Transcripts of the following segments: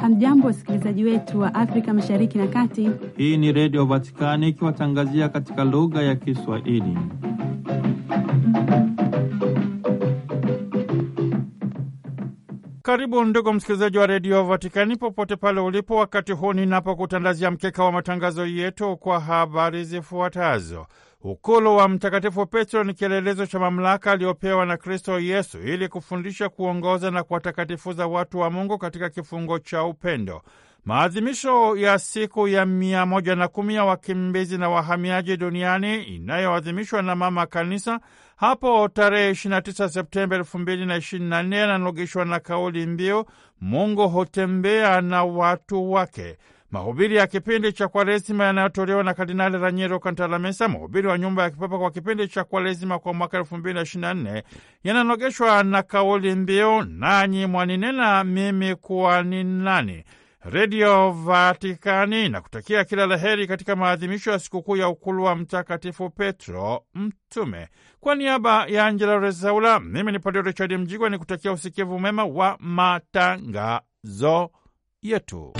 Hamjambo, wasikilizaji wetu wa Afrika Mashariki na Kati. Hii ni Redio Vatikani ikiwatangazia katika lugha ya Kiswahili. Karibu ndugu msikilizaji wa Redio Vatikani popote pale ulipo, wakati huu ninapokutandazia mkeka wa matangazo yetu kwa habari zifuatazo. Ukulu wa Mtakatifu Petro ni kielelezo cha mamlaka aliyopewa na Kristo Yesu ili kufundisha, kuongoza na kuwatakatifuza watu wa Mungu katika kifungo cha upendo. Maadhimisho ya siku ya mia moja na kumi ya wakimbizi na wahamiaji duniani inayoadhimishwa na Mama Kanisa hapo tarehe 29 Septemba 2024 yananogeshwa na kauli mbiu Mungu hutembea na watu wake. Mahubiri ya kipindi cha Kwaresima yanayotolewa na Kardinali Ranyero Kantalamesa, mahubiri wa nyumba ya kipapa kwa kipindi cha Kwaresima kwa mwaka elfu mbili na ishirini na nne yananogeshwa na kauli mbiu nanyi mwaninena mimi kuwa ni nani. Redio Vatikani na kutakia kila la heri katika maadhimisho ya sikukuu ya ukulu wa Mtakatifu Petro Mtume. Kwa niaba ya Angela Rezaula, mimi ni Padre Richard Mjigwa ni kutakia usikivu mema wa matangazo yetu.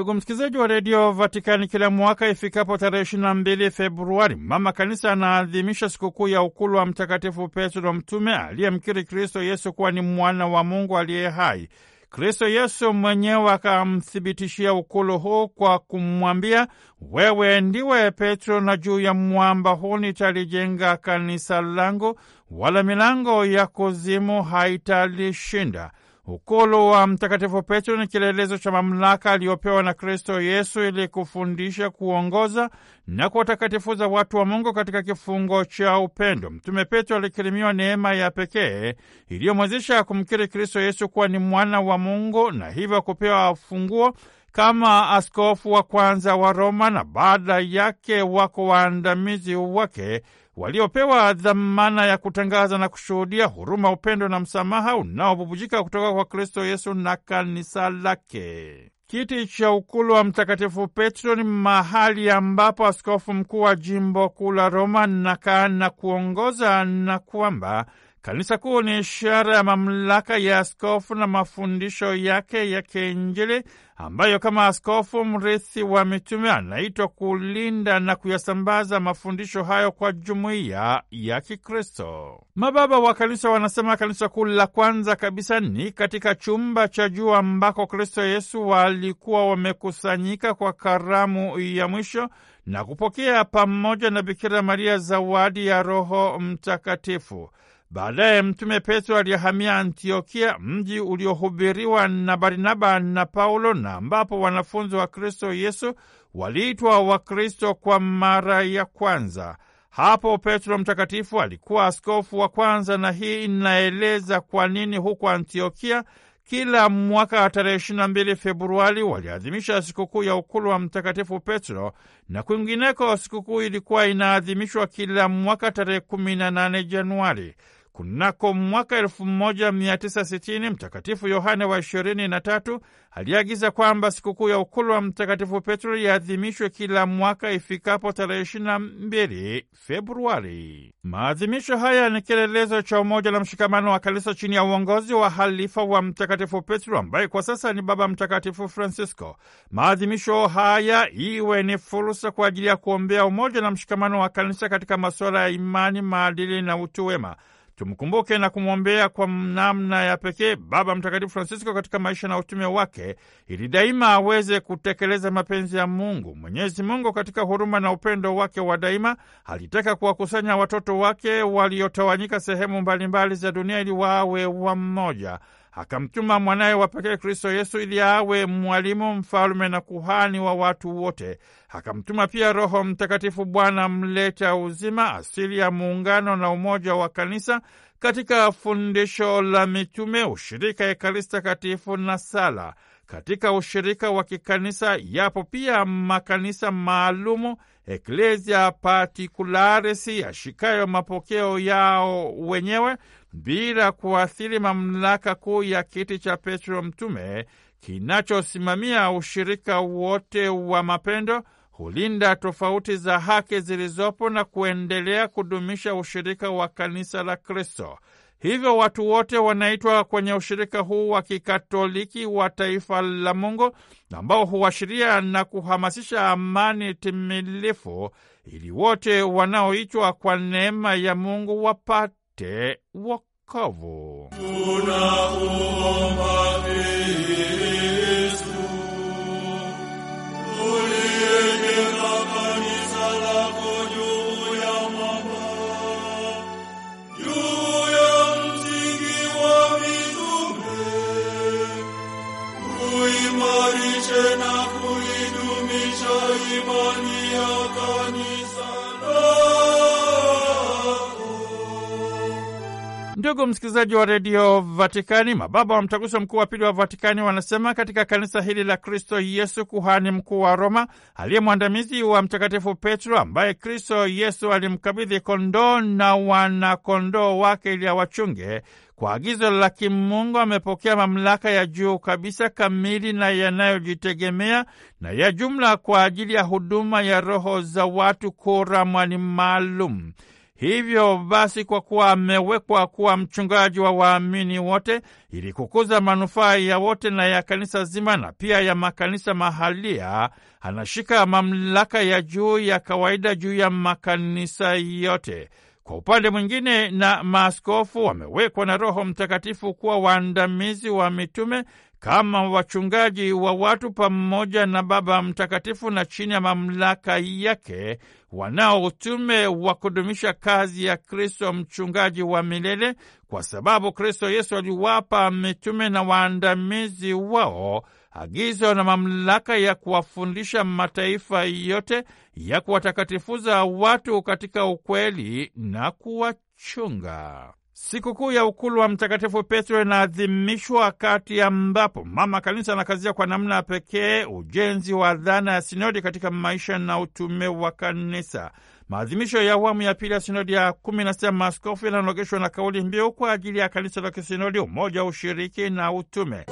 Ndugu msikilizaji wa redio Vatikani, kila mwaka ifikapo tarehe ishirini na mbili Februari, mama kanisa anaadhimisha sikukuu ya ukulu wa Mtakatifu Petro Mtume aliyemkiri Kristo Yesu kuwa ni mwana wa Mungu aliye hai. Kristo Yesu mwenyewe akamthibitishia ukulu huu kwa kumwambia, wewe ndiwe Petro, na juu ya mwamba huu nitalijenga kanisa langu, wala milango ya kuzimu haitalishinda. Ukulu wa Mtakatifu Petro ni kielelezo cha mamlaka aliyopewa na Kristo Yesu ili kufundisha, kuongoza na kuwatakatifuza watu wa Mungu katika kifungo cha upendo. Mtume Petro alikirimiwa neema ya pekee iliyomwezesha kumkiri Kristo Yesu kuwa ni mwana wa Mungu na hivyo kupewa funguo kama askofu wa kwanza wa Roma, na baada yake wako waandamizi wake waliopewa dhamana ya kutangaza na kushuhudia huruma, upendo na msamaha unaobubujika kutoka kwa Kristo Yesu na kanisa lake. Kiti cha ukulu wa Mtakatifu Petro ni mahali ambapo askofu mkuu wa jimbo kuu la Roma nakaa na kuongoza, na kwamba kanisa kuu ni ishara ya mamlaka ya askofu na mafundisho yake ya kiinjili ambayo kama askofu mrithi wa mitume anaitwa kulinda na kuyasambaza mafundisho hayo kwa jumuiya ya Kikristo. Mababa wa kanisa wanasema kanisa kuu la kwanza kabisa ni katika chumba cha juu ambako Kristo Yesu walikuwa wamekusanyika kwa karamu ya mwisho na kupokea pamoja na Bikira Maria zawadi ya Roho Mtakatifu. Baadaye Mtume Petro aliyehamia Antiokia, mji uliohubiriwa na Barnaba na Paulo, na ambapo wanafunzi wa Kristo Yesu waliitwa Wakristo kwa mara ya kwanza. Hapo Petro Mtakatifu alikuwa askofu wa kwanza, na hii inaeleza kwa nini huko Antiokia kila mwaka tarehe 22 Februari waliadhimisha sikukuu ya ukulu wa Mtakatifu Petro, na kwingineko sikukuu ilikuwa inaadhimishwa kila mwaka tarehe 18 Januari. Kunako mwaka elfu moja mia tisa sitini Mtakatifu Yohane wa ishirini na tatu aliagiza kwamba sikukuu ya ukulu wa Mtakatifu Petro iadhimishwe kila mwaka ifikapo tarehe ishirini na mbili Februari. Maadhimisho haya ni kielelezo cha umoja na mshikamano wa kanisa chini ya uongozi wa halifa wa Mtakatifu Petro ambaye kwa sasa ni Baba Mtakatifu Francisco. Maadhimisho haya iwe ni fursa kwa ajili ya kuombea umoja na mshikamano wa kanisa katika masuala ya imani, maadili na utu wema. Tumkumbuke na kumwombea kwa namna ya pekee Baba Mtakatifu Francisco katika maisha na utume wake, ili daima aweze kutekeleza mapenzi ya Mungu. Mwenyezi Mungu katika huruma na upendo wake wa daima alitaka kuwakusanya watoto wake waliotawanyika sehemu mbalimbali za dunia ili wawe wamoja akamtuma mwanaye wa pekee Kristo Yesu ili awe mwalimu, mfalume na kuhani wa watu wote. Akamtuma pia Roho Mtakatifu, Bwana mleta uzima, asili ya muungano na umoja wa kanisa katika fundisho la mitume, ushirika, Ekaristi Takatifu na sala. Katika ushirika wa kikanisa. Yapo pia makanisa maalumu eklesia Particularis yashikayo mapokeo yao wenyewe bila kuathiri mamlaka kuu ya kiti cha Petro Mtume kinachosimamia ushirika wote wa mapendo, hulinda tofauti za haki zilizopo na kuendelea kudumisha ushirika wa kanisa la Kristo. Hivyo watu wote wanaitwa kwenye ushirika huu wa kikatoliki wa taifa la Mungu ambao huashiria na kuhamasisha amani timilifu ili wote wanaoitwa kwa neema ya Mungu wapate wokovu. Tunakuomba imani ya Ndugu msikilizaji wa redio Vatikani, mababa wa mtaguso mkuu wa pili wa Vatikani wanasema katika kanisa hili la Kristo Yesu, kuhani mkuu wa Roma aliye mwandamizi wa Mtakatifu Petro, ambaye Kristo Yesu alimkabidhi kondoo na wanakondoo wake ili awachunge, kwa agizo la kimungu amepokea mamlaka ya juu kabisa, kamili na yanayojitegemea na ya jumla kwa ajili ya huduma ya roho za watu kuramwani maalum. Hivyo basi, kwa kuwa amewekwa kuwa mchungaji wa waamini wote, ili kukuza manufaa ya wote na ya kanisa zima na pia ya makanisa mahalia, anashika mamlaka ya juu ya kawaida juu ya makanisa yote. Kwa upande mwingine, na maaskofu wamewekwa na Roho Mtakatifu kuwa waandamizi wa mitume kama wachungaji wa watu pamoja na Baba Mtakatifu, na chini ya mamlaka yake wanao utume wa kudumisha kazi ya Kristo mchungaji wa milele, kwa sababu Kristo Yesu aliwapa mitume na waandamizi wao agizo na mamlaka ya kuwafundisha mataifa yote, ya kuwatakatifuza watu katika ukweli na kuwachunga. Sikukuu ya ukulu wa Mtakatifu Petro inaadhimishwa wakati ambapo Mama Kanisa anakazia kwa namna ya pekee ujenzi wa dhana ya sinodi katika maisha na utume wa Kanisa. Maadhimisho ya awamu ya pili ya sinodi ya kumi na sita maaskofu yananogeshwa na kauli mbiu kwa ajili ya kanisa la kisinodi, umoja, ushiriki na utume.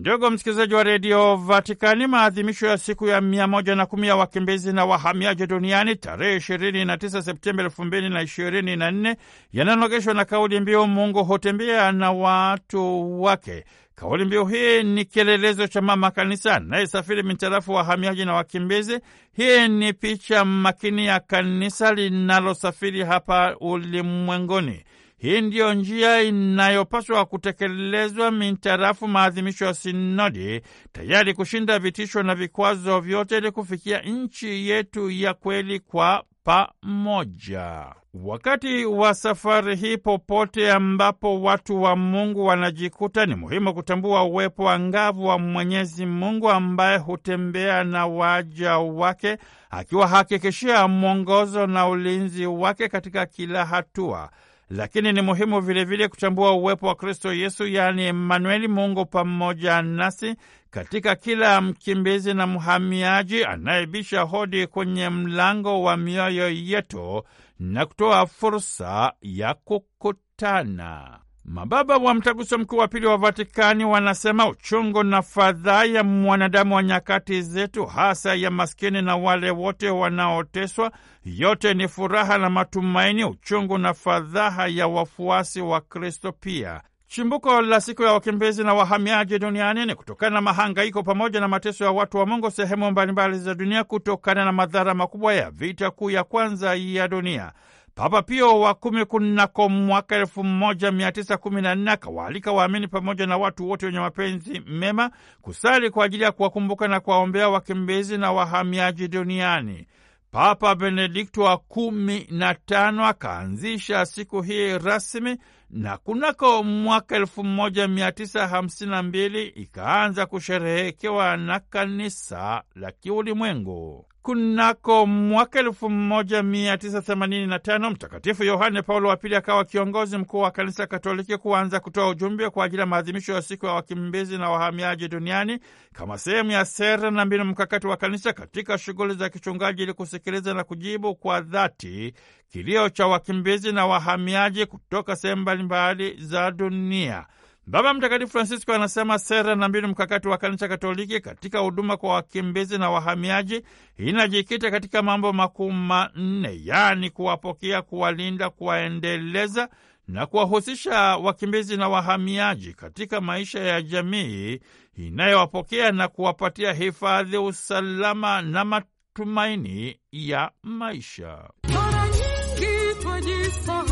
Ndugu msikilizaji wa redio Vatikani, maadhimisho ya siku ya mia moja na kumi ya wakimbizi na wahamiaji duniani tarehe ishirini na tisa Septemba elfu mbili na ishirini na nne yananogeshwa na kauli mbiu Mungu hutembea na watu wake. Kauli mbiu hii ni kielelezo cha mama kanisa anayesafiri mitarafu wahamiaji na wakimbizi. Hii ni picha makini ya kanisa linalosafiri hapa ulimwenguni. Hii ndiyo njia inayopaswa kutekelezwa mintarafu maadhimisho ya sinodi, tayari kushinda vitisho na vikwazo vyote ili kufikia nchi yetu ya kweli kwa pamoja. Wakati wa safari hii, popote ambapo watu wa Mungu wanajikuta, ni muhimu kutambua uwepo angavu wa Mwenyezi Mungu ambaye hutembea na waja wake, akiwahakikishia mwongozo na ulinzi wake katika kila hatua lakini ni muhimu vilevile kuchambua uwepo wa Kristo Yesu, yaani Emanueli, Mungu pamoja nasi, katika kila mkimbizi na mhamiaji anayebisha hodi kwenye mlango wa mioyo yetu na kutoa fursa ya kukutana. Mababa wa Mtaguso Mkuu wa Pili wa Vatikani wanasema uchungu na fadhaa ya mwanadamu wa nyakati zetu, hasa ya maskini na wale wote wanaoteswa, yote ni furaha na matumaini, uchungu na fadhaa ya wafuasi wa Kristo pia. Chimbuko la siku ya wakimbizi na wahamiaji duniani ni kutokana na mahangaiko pamoja na mateso ya watu wa Mungu sehemu mbalimbali za dunia kutokana na madhara makubwa ya vita kuu ya kwanza ya dunia. Papa Pio wa kumi kunako mwaka elfu moja mia tisa kumi na nne akawaalika waamini pamoja na watu wote wenye mapenzi mema kusali kwa ajili ya kuwakumbuka na kuwaombea wakimbizi na wahamiaji duniani. Papa Benedikto wa kumi na tano akaanzisha siku hii rasmi na kunako mwaka elfu moja mia tisa hamsini na mbili ikaanza kusherehekewa na kanisa la kiulimwengu. Kunako mwaka 1985 Mtakatifu Yohane Paulo wa Pili akawa kiongozi mkuu wa Kanisa Katoliki kuanza kutoa ujumbe kwa ajili ya maadhimisho ya siku ya wakimbizi na wahamiaji duniani kama sehemu ya sera na mbinu mkakati wa Kanisa katika shughuli za kichungaji, ili kusikiliza na kujibu kwa dhati kilio cha wakimbizi na wahamiaji kutoka sehemu mbalimbali za dunia. Baba Mtakatifu Francisco anasema sera na mbinu mkakati wa Kanisa Katoliki katika huduma kwa wakimbizi na wahamiaji inajikita katika mambo makuu manne, yaani kuwapokea, kuwalinda, kuwaendeleza na kuwahusisha wakimbizi na wahamiaji katika maisha ya jamii inayowapokea na kuwapatia hifadhi, usalama na matumaini ya maisha. Mara nyingi twajisahau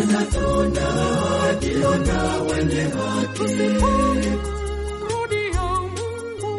tena tunajiona wenye haki, rudia Mungu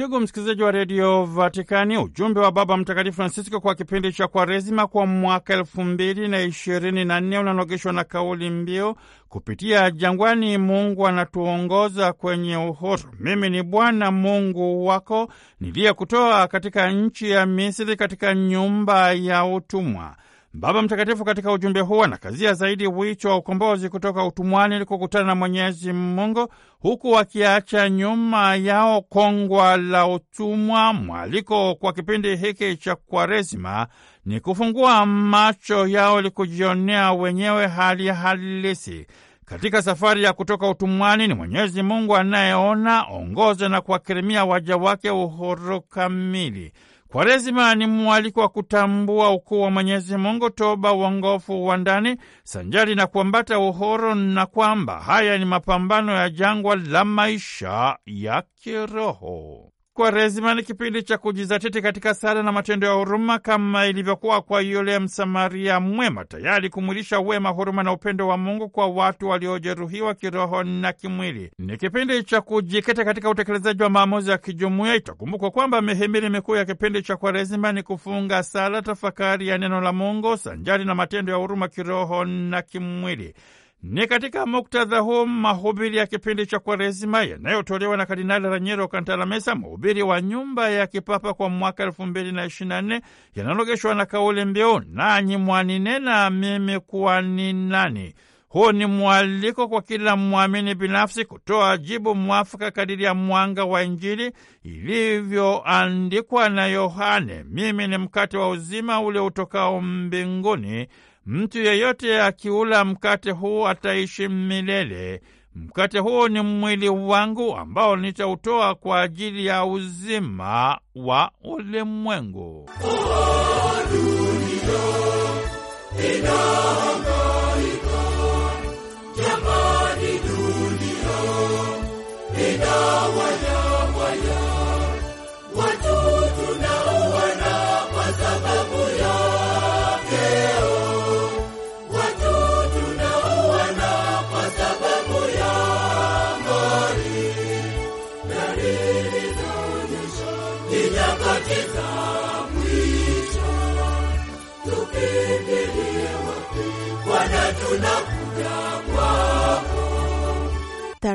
Ndugu msikilizaji wa redio Vatikani, ujumbe wa Baba Mtakatifu Francisco kwa kipindi cha Kwaresima kwa mwaka elfu mbili na ishirini na nne unanogeshwa na kauli mbiu kupitia jangwani, Mungu anatuongoza kwenye uhuru. Mimi ni Bwana Mungu wako niliyekutoa katika nchi ya Misri, katika nyumba ya utumwa. Baba Mtakatifu katika ujumbe huu anakazia zaidi wito wa ukombozi kutoka utumwani ili kukutana na Mwenyezi Mungu, huku wakiacha nyuma yao kongwa la utumwa. Mwaliko kwa kipindi hiki cha Kwaresima ni kufungua macho yao ili kujionea wenyewe hali halisi. Katika safari ya kutoka utumwani ni Mwenyezi Mungu anayeona, ongoza na kuwakirimia waja wake uhuru kamili. Kwaresima ni mwaliko wa kutambua ukuu wa Mwenyezi Mungu, toba, uongofu wa ndani sanjari na kuambata uhuru, na kwamba haya ni mapambano ya jangwa la maisha ya kiroho. Kwaresima ni kipindi cha kujizatiti katika sala na matendo ya huruma kama ilivyokuwa kwa yule Msamaria mwema, tayari kumwilisha wema, huruma na upendo wa Mungu kwa watu waliojeruhiwa kiroho na kimwili. Ni kipindi cha kujikita katika utekelezaji wa maamuzi ya kijumuiya. Itakumbukwa kwamba mihimili mikuu ya kipindi cha Kwaresima ni kufunga sala, tafakari ya neno la Mungu sanjari na matendo ya huruma kiroho na kimwili. Ni katika muktadha huu mahubiri ya kipindi cha Kwaresima yanayotolewa na Kardinali Raniero Kantalamesa, mhubiri wa nyumba ya kipapa kwa mwaka elfu mbili na ishirini na nne, yananogeshwa na kauli mbiu nanyi mwaninena mimi kuwa ni nani? Huu ni mwaliko kwa kila mwamini binafsi kutoa jibu mwafaka kadiri ya mwanga wa Injili ilivyoandikwa na Yohane: mimi ni mkate wa uzima ule utokao mbinguni Mtu yeyote akiula mkate huu ataishi milele. Mkate huu ni mwili wangu ambao nitautoa kwa ajili ya uzima wa ulimwengu.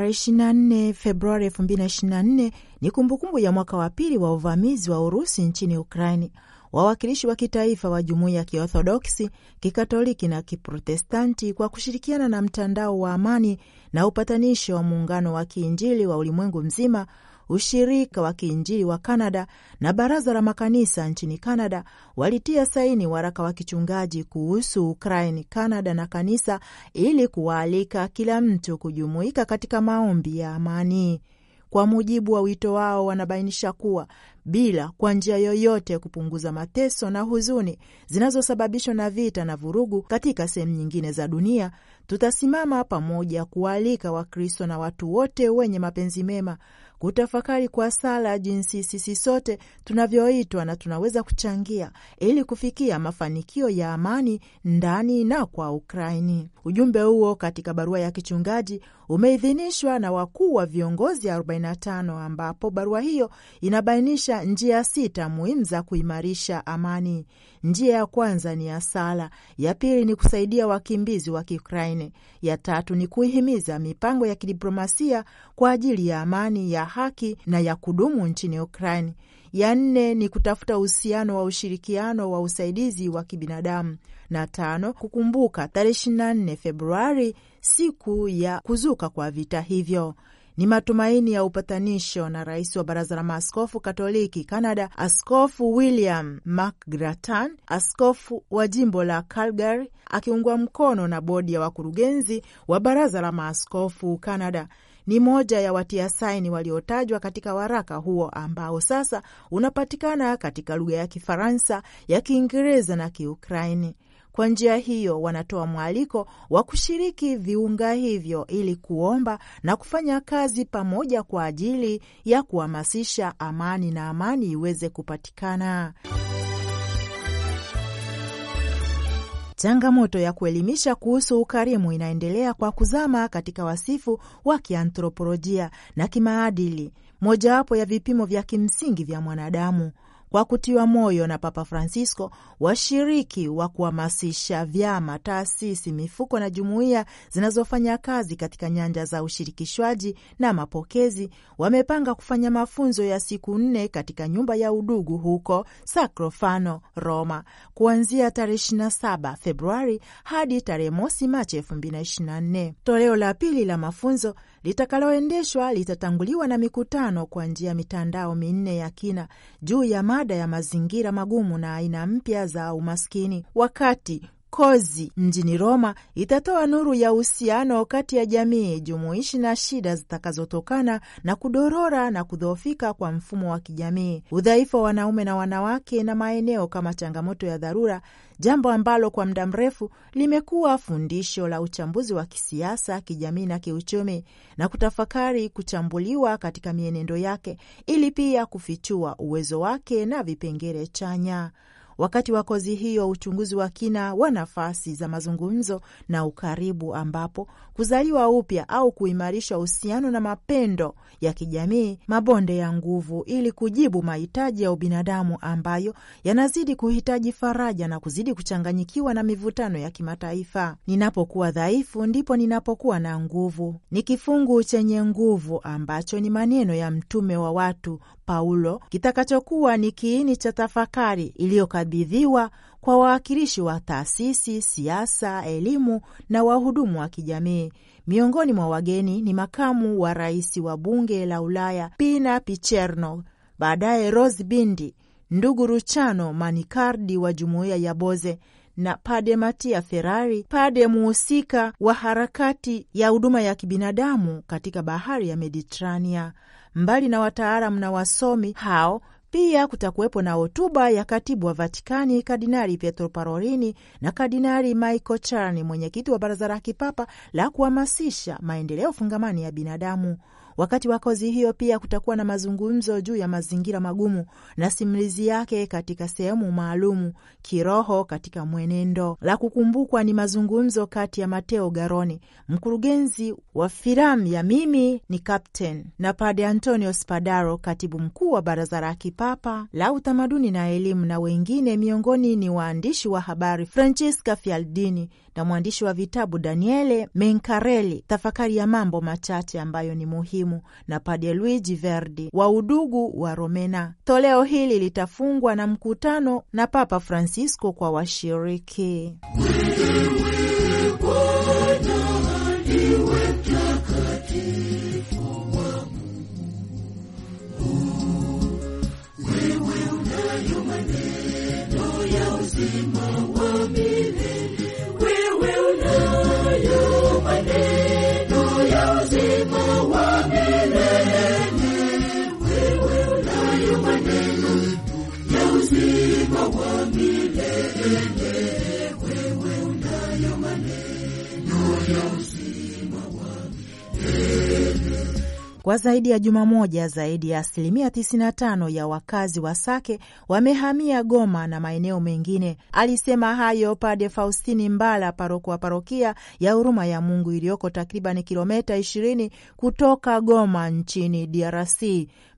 Tarehe 24 Februari 2024 ni kumbukumbu ya mwaka wa pili wa uvamizi wa Urusi nchini Ukraini. Wawakilishi wa kitaifa wa jumuiya ya Kiorthodoksi, Kikatoliki na Kiprotestanti kwa kushirikiana na mtandao wa amani na upatanishi wa muungano wa kiinjili wa ulimwengu mzima ushirika wa kiinjili wa Kanada na baraza la makanisa nchini Kanada walitia saini waraka wa kichungaji kuhusu Ukraini, Kanada na kanisa ili kuwaalika kila mtu kujumuika katika maombi ya amani. Kwa mujibu wa wito wao, wanabainisha kuwa bila kwa njia yoyote kupunguza mateso na huzuni zinazosababishwa na vita na vurugu katika sehemu nyingine za dunia, tutasimama pamoja kuwaalika Wakristo na watu wote wenye mapenzi mema kutafakari kwa sala jinsi sisi sote tunavyoitwa na tunaweza kuchangia ili kufikia mafanikio ya amani ndani na kwa Ukraini. Ujumbe huo katika barua ya kichungaji umeidhinishwa na wakuu wa viongozi 45 ambapo barua hiyo inabainisha njia sita muhimu za kuimarisha amani. Njia ya kwanza ni ya sala, ya pili ni kusaidia wakimbizi wa Kiukraini Ya tatu ni kuihimiza mipango ya kidiplomasia kwa ajili ya amani ya haki na ya kudumu nchini Ukraini, Ya nne ni kutafuta uhusiano wa ushirikiano wa usaidizi wa kibinadamu, na tano kukumbuka tarehe 24 Februari, siku ya kuzuka kwa vita hivyo. Ni matumaini ya upatanisho na rais wa baraza la maaskofu Katoliki Canada, Askofu William McGrattan, askofu wa jimbo la Calgary, akiungwa mkono na bodi ya wakurugenzi wa baraza la maaskofu Canada. Ni moja ya watia saini waliotajwa katika waraka huo ambao sasa unapatikana katika lugha ya Kifaransa, ya Kiingereza na Kiukraini. Kwa njia hiyo wanatoa mwaliko wa kushiriki viunga hivyo ili kuomba na kufanya kazi pamoja kwa ajili ya kuhamasisha amani na amani iweze kupatikana. Changamoto ya kuelimisha kuhusu ukarimu inaendelea kwa kuzama katika wasifu wa kianthropolojia na kimaadili, mojawapo ya vipimo vya kimsingi vya mwanadamu. Kwa kutiwa moyo na Papa Francisco, washiriki wa kuhamasisha vyama, taasisi, mifuko na jumuiya zinazofanya kazi katika nyanja za ushirikishwaji na mapokezi wamepanga kufanya mafunzo ya siku nne katika nyumba ya udugu huko Sacrofano, Roma, kuanzia tarehe 27 Februari hadi tarehe mosi Machi 2024. Toleo la pili la mafunzo litakaloendeshwa litatanguliwa na mikutano kwa njia ya mitandao minne ya kina juu ya mada ya mazingira magumu na aina mpya za umaskini, wakati kozi mjini Roma itatoa nuru ya uhusiano kati ya jamii jumuishi na shida zitakazotokana na kudorora na kudhoofika kwa mfumo wa kijamii, udhaifu wa wanaume na wanawake, na maeneo kama changamoto ya dharura, jambo ambalo kwa muda mrefu limekuwa fundisho la uchambuzi wa kisiasa, kijamii na kiuchumi, na kutafakari kuchambuliwa katika mienendo yake, ili pia kufichua uwezo wake na vipengele chanya. Wakati wa kozi hiyo, uchunguzi wa kina wa nafasi za mazungumzo na ukaribu, ambapo kuzaliwa upya au kuimarisha uhusiano na mapendo ya kijamii, mabonde ya nguvu, ili kujibu mahitaji ya ubinadamu ambayo yanazidi kuhitaji faraja na kuzidi kuchanganyikiwa na mivutano ya kimataifa. Ninapokuwa dhaifu, ndipo ninapokuwa na nguvu. Ni kifungu chenye nguvu ambacho ni maneno ya mtume wa watu Paulo, kitakachokuwa ni kiini cha tafakari iliyokabidhiwa kwa wawakilishi wa taasisi, siasa, elimu na wahudumu wa kijamii. Miongoni mwa wageni ni makamu wa rais wa bunge la Ulaya Pina Picherno, baadaye Rose Bindi, ndugu Ruchano Manikardi wa jumuiya ya Boze na Pade Matia Ferrari, pade muhusika wa harakati ya huduma ya kibinadamu katika bahari ya Mediterania. Mbali na wataalamu na wasomi hao pia kutakuwepo na hotuba ya katibu wa Vatikani Kardinali Pietro Parolini na Kardinali Michael Charni, mwenyekiti wa Baraza la Kipapa la kuhamasisha maendeleo fungamani ya binadamu. Wakati wa kozi hiyo pia kutakuwa na mazungumzo juu ya mazingira magumu na simulizi yake katika sehemu maalumu kiroho katika mwenendo. La kukumbukwa ni mazungumzo kati ya Mateo Garoni, mkurugenzi wa filamu ya Mimi ni Captain, na Pade Antonio Spadaro, katibu mkuu wa Baraza la Kipapa la Utamaduni na Elimu, na wengine miongoni ni waandishi wa habari Francesca Fialdini na mwandishi wa vitabu Daniele Mencarelli, tafakari ya mambo machache ambayo ni muhimu, na Padre Luigi Verdi wa udugu wa Romena. Toleo hili litafungwa na mkutano na Papa Francisco kwa washiriki. Kwa zaidi ya juma moja, zaidi ya asilimia 95 ya wakazi wa Sake wamehamia Goma na maeneo mengine. Alisema hayo Pade Faustini Mbala, paroko wa parokia ya Huruma ya Mungu iliyoko takriban kilometa 20 kutoka Goma nchini DRC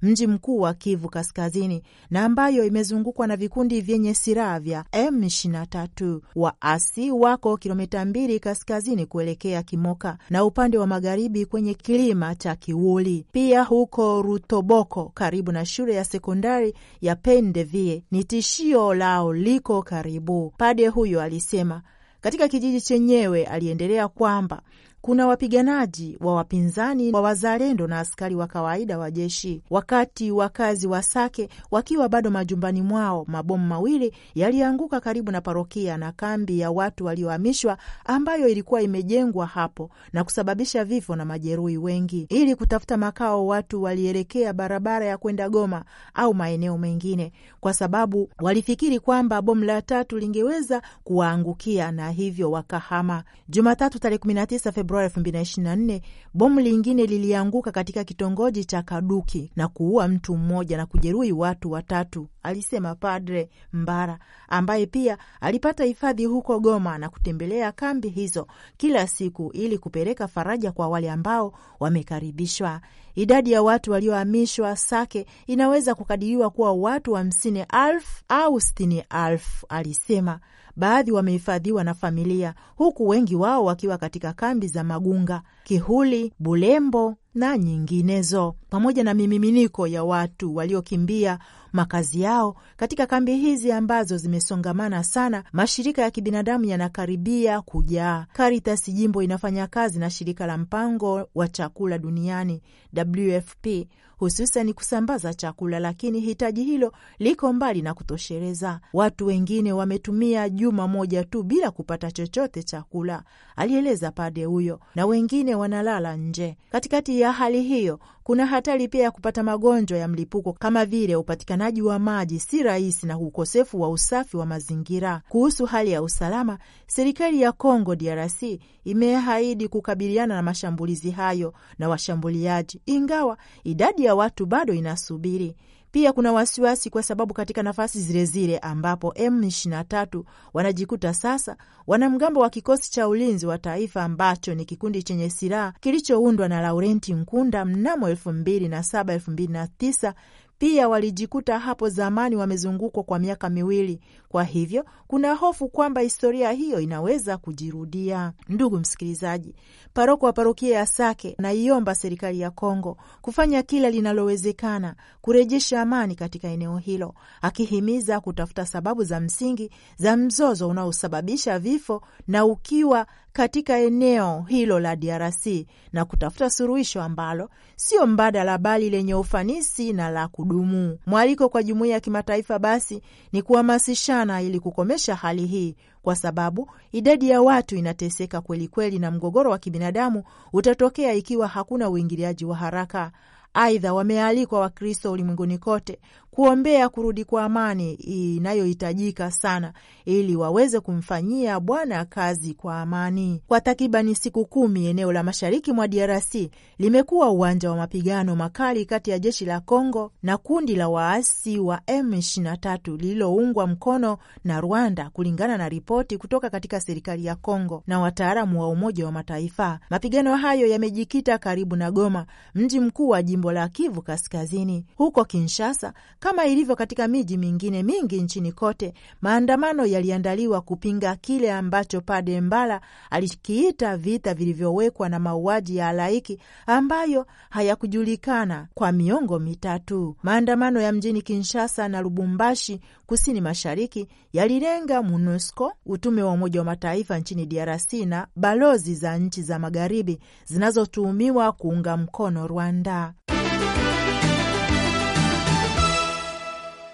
mji mkuu wa Kivu Kaskazini, na ambayo imezungukwa na vikundi vyenye silaha vya M23. Waasi wako kilomita mbili kaskazini kuelekea Kimoka na upande wa magharibi kwenye kilima cha Kiwuli. Pia huko Rutoboko karibu na shule ya sekondari ya Pendevie ni tishio lao liko karibu. Pade huyo alisema katika kijiji chenyewe. Aliendelea kwamba kuna wapiganaji wa wapinzani wa wazalendo na askari wa kawaida wa jeshi. Wakati wakazi wa Sake wakiwa bado majumbani mwao, mabomu mawili yalianguka karibu na parokia na kambi ya watu waliohamishwa ambayo ilikuwa imejengwa hapo na kusababisha vifo na majeruhi wengi. Ili kutafuta makao, watu walielekea barabara ya kwenda Goma au maeneo mengine, kwa sababu walifikiri kwamba bomu la tatu lingeweza kuwaangukia na hivyo wakahama. Jumatatu tarehe 19 Februari 2024 bomu lingine lilianguka katika kitongoji cha Kaduki na kuua mtu mmoja na kujeruhi watu watatu, alisema Padre Mbara ambaye pia alipata hifadhi huko Goma na kutembelea kambi hizo kila siku ili kupeleka faraja kwa wale ambao wamekaribishwa. Idadi ya watu waliohamishwa Sake inaweza kukadiriwa kuwa watu hamsini elfu au sitini elfu, alisema. Baadhi wamehifadhiwa na familia, huku wengi wao wakiwa katika kambi za Magunga, Kihuli, Bulembo na nyinginezo, pamoja na mimiminiko ya watu waliokimbia makazi yao katika kambi hizi ambazo zimesongamana sana. Mashirika ya kibinadamu yanakaribia kujaa. Caritas jimbo inafanya kazi na shirika la mpango wa chakula duniani WFP hususan kusambaza chakula, lakini hitaji hilo liko mbali na kutosheleza. Watu wengine wametumia juma moja tu bila kupata chochote chakula, alieleza pade huyo, na wengine wanalala nje. Katikati ya hali hiyo kuna hatari pia ya kupata magonjwa ya mlipuko kama vile upatikanaji wa maji si rahisi na ukosefu wa usafi wa mazingira. Kuhusu hali ya usalama, serikali ya Congo DRC imeahidi kukabiliana na mashambulizi hayo na washambuliaji, ingawa idadi ya watu bado inasubiri. Pia kuna wasiwasi kwa sababu katika nafasi zile zile ambapo M23 wanajikuta sasa, wanamgambo wa kikosi cha ulinzi wa taifa ambacho ni kikundi chenye silaha kilichoundwa na Laurenti Nkunda mnamo elfu mbili na saba elfu mbili na tisa pia walijikuta hapo zamani wamezungukwa kwa miaka miwili. Kwa hivyo kuna hofu kwamba historia hiyo inaweza kujirudia. Ndugu msikilizaji, paroko wa parokia ya Sake naiomba serikali ya Kongo kufanya kila linalowezekana kurejesha amani katika eneo hilo, akihimiza kutafuta sababu za msingi za mzozo unaosababisha vifo na ukiwa katika eneo hilo la DRC na kutafuta suluhisho ambalo sio mbadala bali lenye ufanisi na la kudumu. Mwaliko kwa jumuiya ya kimataifa basi ni kuhamasishana ili kukomesha hali hii, kwa sababu idadi ya watu inateseka kweli kweli, na mgogoro wa kibinadamu utatokea ikiwa hakuna uingiliaji wa haraka. Aidha, wamealikwa Wakristo ulimwenguni kote kuombea kurudi kwa amani inayohitajika sana ili waweze kumfanyia Bwana kazi kwa amani. Kwa takribani siku kumi, eneo la mashariki mwa DRC limekuwa uwanja wa mapigano makali kati ya jeshi la Kongo na kundi la waasi wa M23 lililoungwa mkono na Rwanda, kulingana na ripoti kutoka katika serikali ya Kongo na wataalamu wa Umoja wa Mataifa. Mapigano hayo yamejikita karibu na Goma, mji mkuu wa jimbo la Kivu Kaskazini. Huko Kinshasa, kama ilivyo katika miji mingine mingi nchini kote, maandamano yaliandaliwa kupinga kile ambacho Pade Mbala alikiita vita vilivyowekwa na mauaji ya halaiki ambayo hayakujulikana kwa miongo mitatu. Maandamano ya mjini Kinshasa na Lubumbashi, kusini mashariki, yalilenga MONUSCO, utume wa Umoja wa Mataifa nchini DRC na balozi za nchi za magharibi zinazotuhumiwa kuunga mkono Rwanda.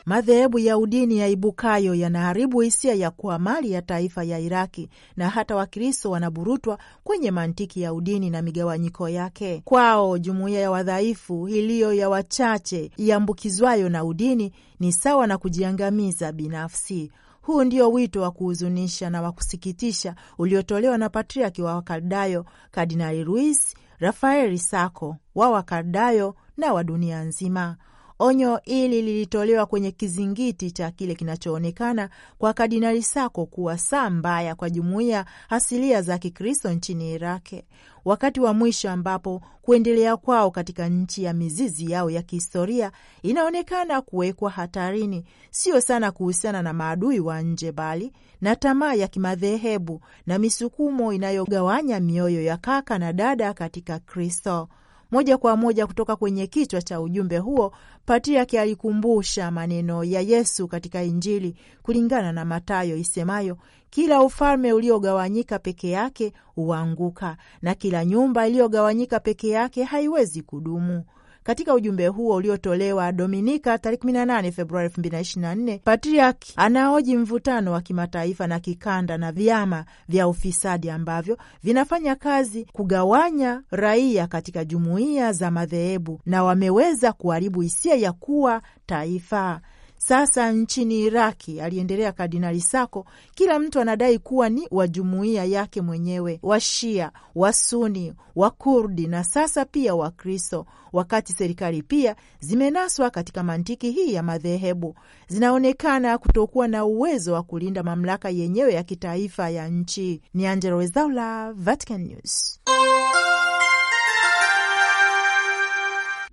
Madhehebu ya udini ya ibukayo yanaharibu hisia ya kuwa mali ya taifa ya Iraki na hata Wakristo wanaburutwa kwenye mantiki ya udini na migawanyiko yake. Kwao jumuiya ya wadhaifu iliyo ya wachache iambukizwayo na udini ni sawa na kujiangamiza binafsi. Huu ndio wito wa kuhuzunisha na wa kusikitisha uliotolewa na patriaki wa Wakaldayo Kardinali Luis Rafaeli Sako wa Wakaldayo na wa dunia nzima. Onyo hili lilitolewa kwenye kizingiti cha kile kinachoonekana kwa Kardinali Sako kuwa saa mbaya kwa jumuiya asilia za Kikristo nchini Iraki, wakati wa mwisho ambapo kuendelea kwao katika nchi ya mizizi yao ya kihistoria inaonekana kuwekwa hatarini, sio sana kuhusiana na maadui wa nje, bali na tamaa ya kimadhehebu na misukumo inayogawanya mioyo ya kaka na dada katika Kristo. Moja kwa moja kutoka kwenye kichwa cha ujumbe huo, patriaki alikumbusha maneno ya Yesu katika Injili kulingana na Mathayo isemayo, kila ufalme uliogawanyika peke yake huanguka na kila nyumba iliyogawanyika peke yake haiwezi kudumu. Katika ujumbe huo uliotolewa Dominika tarehe 18 Februari 2024, patriaki anaoji mvutano wa kimataifa na kikanda na vyama vya ufisadi ambavyo vinafanya kazi kugawanya raia katika jumuiya za madhehebu na wameweza kuharibu hisia ya kuwa taifa. Sasa nchini Iraki, aliendelea Kardinali Sako, kila mtu anadai kuwa ni wa jumuiya yake mwenyewe, Washia, Wasuni, Wakurdi na sasa pia Wakristo, wakati serikali pia zimenaswa katika mantiki hii ya madhehebu, zinaonekana kutokuwa na uwezo wa kulinda mamlaka yenyewe ya kitaifa ya nchi. Ni Angella Rwezaula, Vatican News.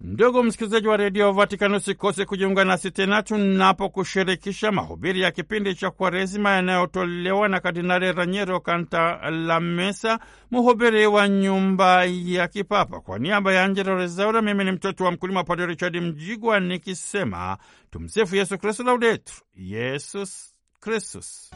Ndugu msikilizaji wa redio Vatikani, usikose kujiunga nasi tena tunapokushirikisha mahubiri ya kipindi cha Kwaresima yanayotolewa na Kardinali Raniero Cantalamessa, mhubiri wa nyumba ya kipapa. Kwa niaba ya Angela Rezaura, mimi ni mtoto wa mkulima Padre Richard Mjigwa nikisema tumsifu Yesu Kristu, laudetur Yesus Kristus.